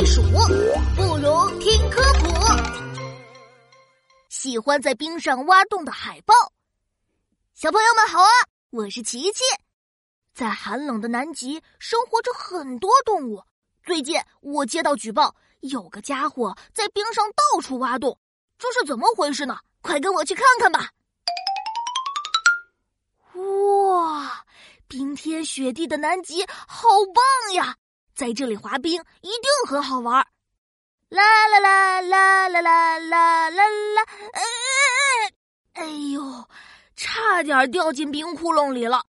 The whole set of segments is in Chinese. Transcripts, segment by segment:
避暑，不如听科普。喜欢在冰上挖洞的海豹，小朋友们好啊！我是琪琪。在寒冷的南极生活着很多动物。最近我接到举报，有个家伙在冰上到处挖洞，这是怎么回事呢？快跟我去看看吧！哇，冰天雪地的南极好棒呀！在这里滑冰一定很好玩。啦啦啦啦啦啦啦啦啦！哎呦，差点掉进冰窟窿里了。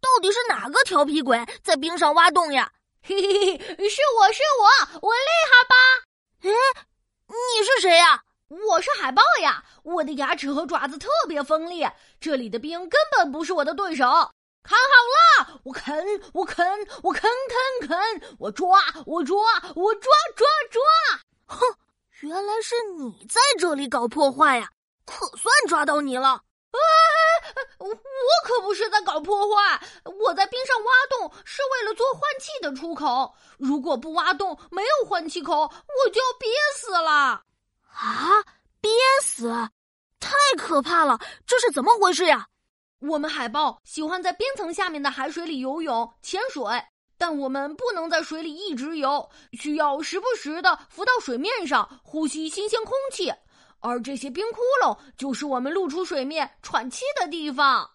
到底是哪个调皮鬼在冰上挖洞呀？嘿嘿嘿，是我是我，我厉害吧？哎，你是谁呀？我是海豹呀！我的牙齿和爪子特别锋利，这里的冰根本不是我的对手。看好了，我啃，我啃，我啃啃啃，我抓，我抓，我抓抓抓！哼，原来是你在这里搞破坏呀！可算抓到你了！啊，我可不是在搞破坏，我在冰上挖洞是为了做换气的出口。如果不挖洞，没有换气口，我就要憋死了。啊！憋死，太可怕了！这是怎么回事呀？我们海豹喜欢在冰层下面的海水里游泳、潜水，但我们不能在水里一直游，需要时不时的浮到水面上呼吸新鲜空气。而这些冰窟窿就是我们露出水面喘气的地方。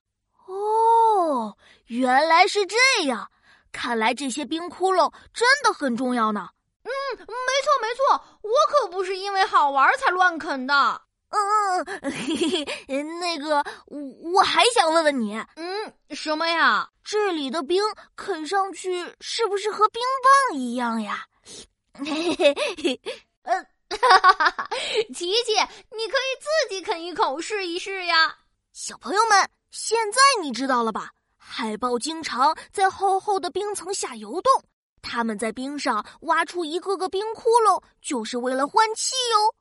哦，原来是这样，看来这些冰窟窿真的很重要呢。嗯，没错没错，我可不是因为好玩才乱啃的。嗯嗯，嘿嘿，那个，我我还想问问你，嗯，什么呀？这里的冰啃上去是不是和冰棒一样呀？嘿嘿嘿，呃，哈哈哈哈！琪琪，你可以自己啃一口试一试呀。小朋友们，现在你知道了吧？海豹经常在厚厚的冰层下游动。他们在冰上挖出一个个冰窟窿，就是为了换气哟。